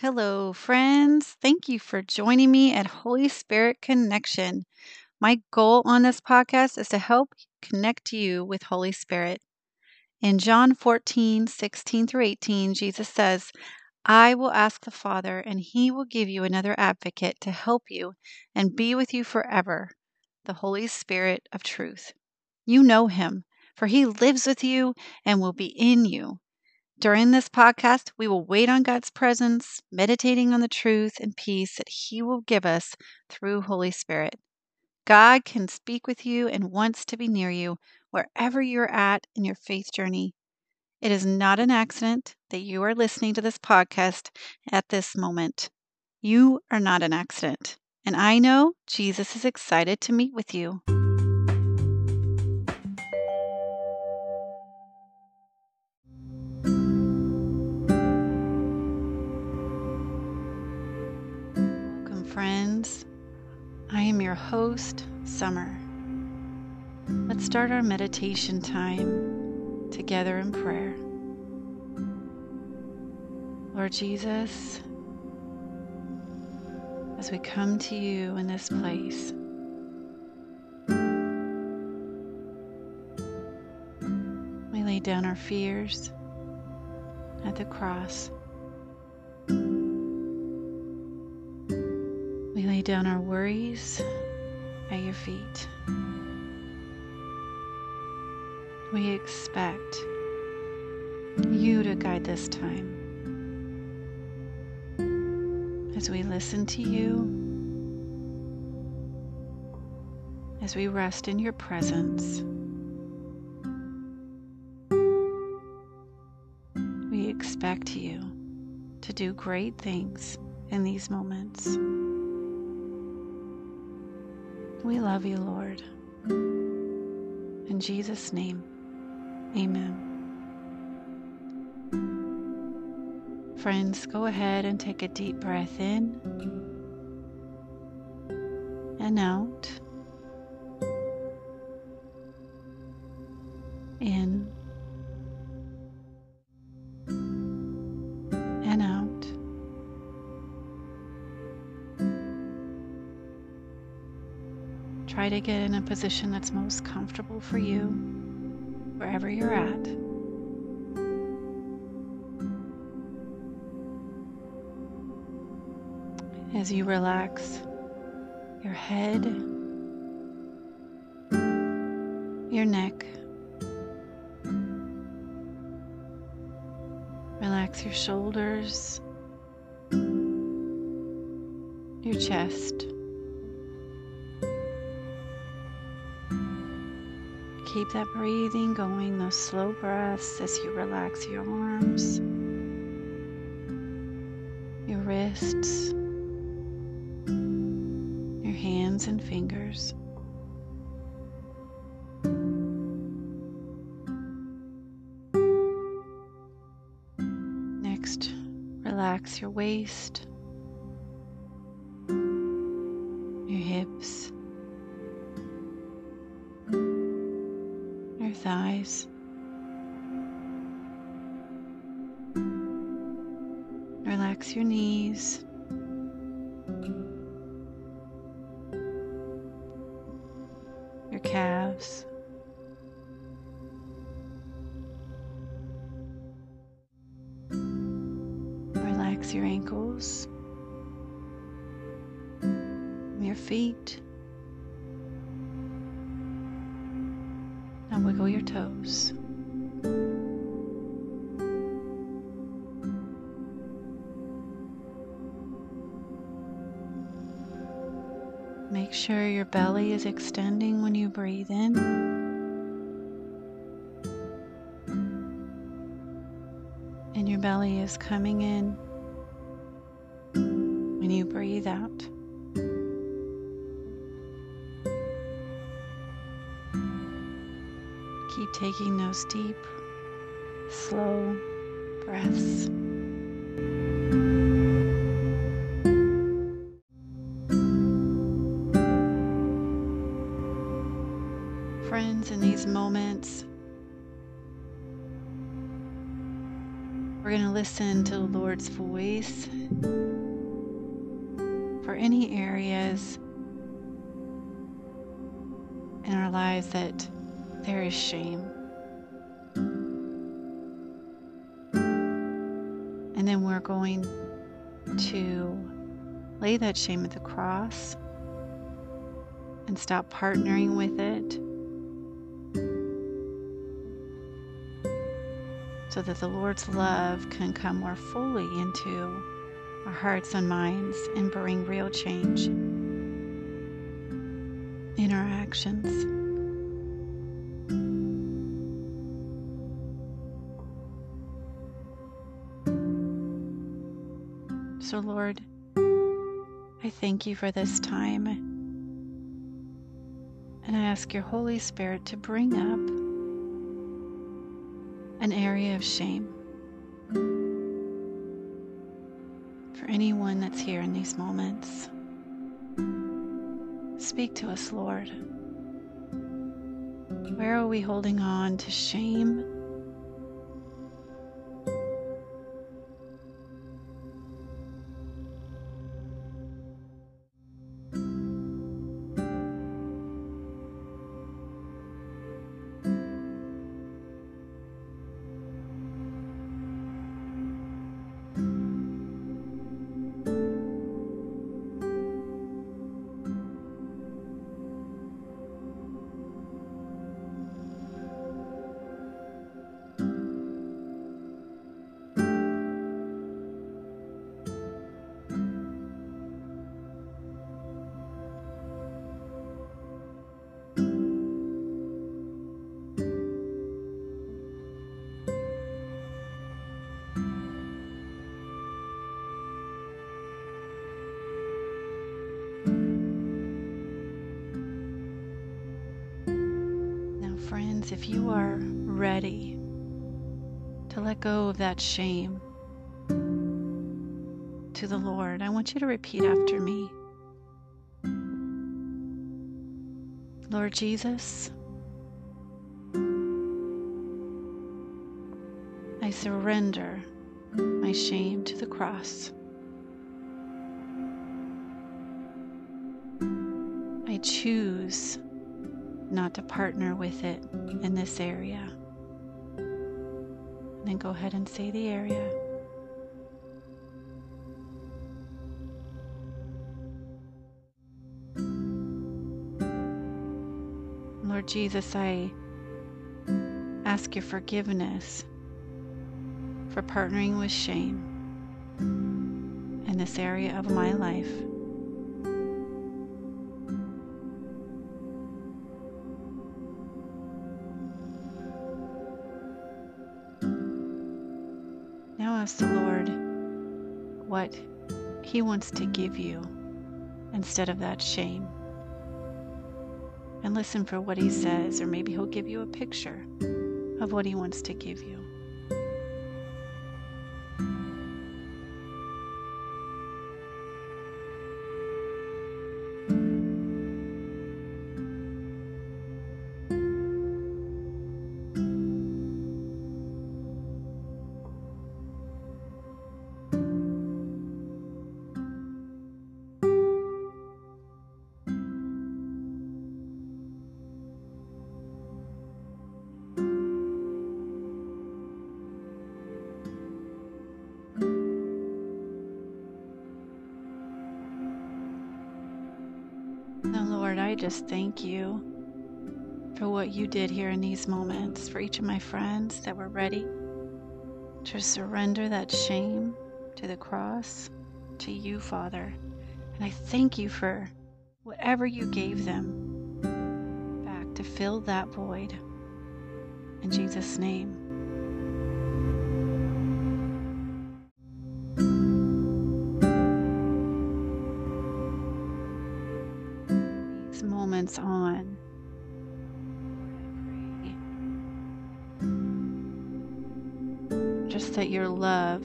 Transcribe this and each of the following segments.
Hello, friends. Thank you for joining me at Holy Spirit Connection. My goal on this podcast is to help connect you with Holy Spirit. In John 14, 16 through 18, Jesus says, I will ask the Father, and he will give you another advocate to help you and be with you forever the Holy Spirit of truth. You know him, for he lives with you and will be in you. During this podcast, we will wait on God's presence, meditating on the truth and peace that He will give us through Holy Spirit. God can speak with you and wants to be near you wherever you're at in your faith journey. It is not an accident that you are listening to this podcast at this moment. You are not an accident. And I know Jesus is excited to meet with you. Am your host, Summer. Let's start our meditation time together in prayer. Lord Jesus, as we come to you in this place, we lay down our fears at the cross. Down our worries at your feet. We expect you to guide this time as we listen to you, as we rest in your presence. We expect you to do great things in these moments. We love you, Lord. In Jesus' name, amen. Friends, go ahead and take a deep breath in and out. Try to get in a position that's most comfortable for you, wherever you're at. As you relax your head, your neck, relax your shoulders, your chest. Keep that breathing going, those slow breaths as you relax your arms, your wrists, your hands and fingers. Next, relax your waist, your your feet. Now wiggle your toes. Make sure your belly is extending when you breathe in. And your belly is coming in breathe out. Keep taking those deep, slow breaths. Friends, in these moments, We're going to listen to the Lord's voice for any areas in our lives that there is shame. And then we're going to lay that shame at the cross and stop partnering with it so that the Lord's love can come more fully into our hearts and minds and bring real change in our actions. So, Lord, I thank you for this time. And I ask your Holy Spirit to bring up an area of shame for anyone that's here in these moments. Speak to us, Lord. Where are we holding on to shame? Friends, if you are ready to let go of that shame to the Lord, I want you to repeat after me. Lord Jesus, I surrender my shame to the cross. I choose not to partner with it in this area. And then go ahead and say the area. Lord Jesus, I ask your forgiveness for partnering with shame in this area of my life. Ask the Lord what He wants to give you instead of that shame. And listen for what He says, or maybe He'll give you a picture of what He wants to give you. Just thank you for what you did here in these moments, for each of my friends that were ready to surrender that shame to the cross, to you, Father. And I thank you for whatever you gave them back to fill that void. In Jesus' name. Just that your love,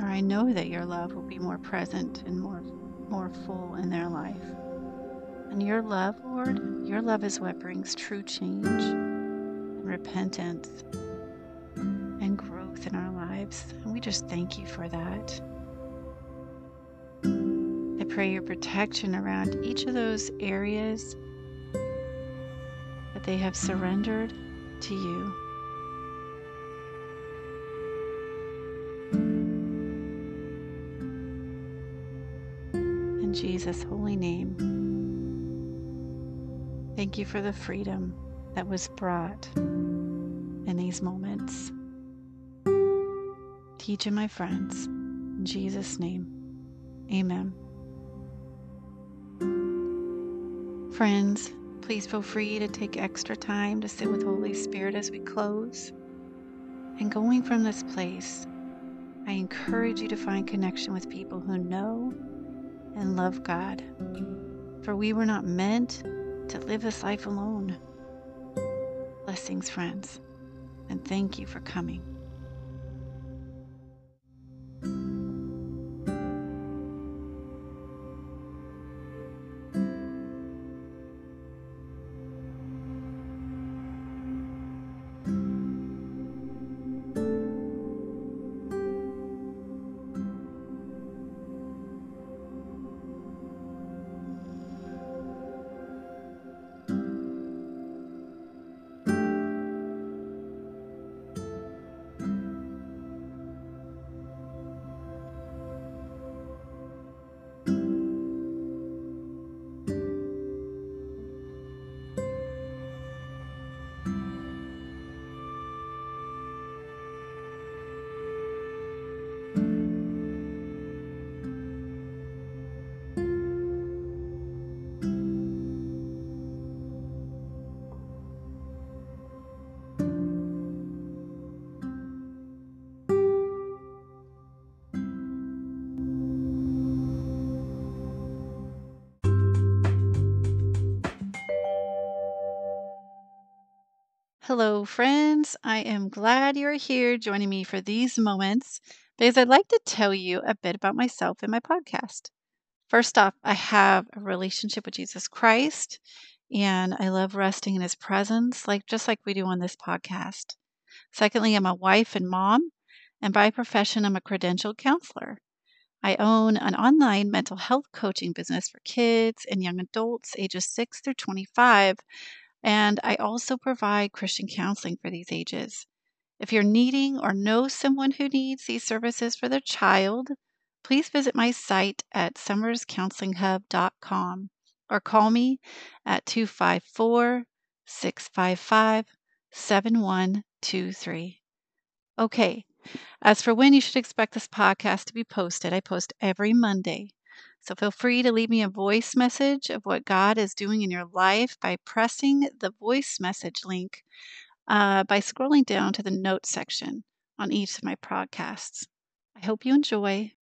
or I know that your love will be more present and more more full in their life. And your love, Lord, your love is what brings true change and repentance and growth in our lives. And we just thank you for that. I pray your protection around each of those areas that they have surrendered to you. Jesus' holy name, thank you for the freedom that was brought in these moments. Teach and my friends. In Jesus' name, amen. Friends, please feel free to take extra time to sit with Holy Spirit as we close. And going from this place, I encourage you to find connection with people who know and love God. For we were not meant to live this life alone. Blessings, friends, and thank you for coming. Hello, friends. I am glad you're here joining me for these moments because I'd like to tell you a bit about myself and my podcast. First off, I have a relationship with Jesus Christ and I love resting in his presence, like just like we do on this podcast. Secondly, I'm a wife and mom, and by profession, I'm a credentialed counselor. I own an online mental health coaching business for kids and young adults ages 6 through 25 and I also provide Christian counseling for these ages. If you're needing or know someone who needs these services for their child, please visit my site at summerscounselinghub.com or call me at 254 655 7123. Okay, as for when you should expect this podcast to be posted, I post every Monday. So feel free to leave me a voice message of what God is doing in your life by pressing the voice message link uh, by scrolling down to the notes section on each of my podcasts. I hope you enjoy.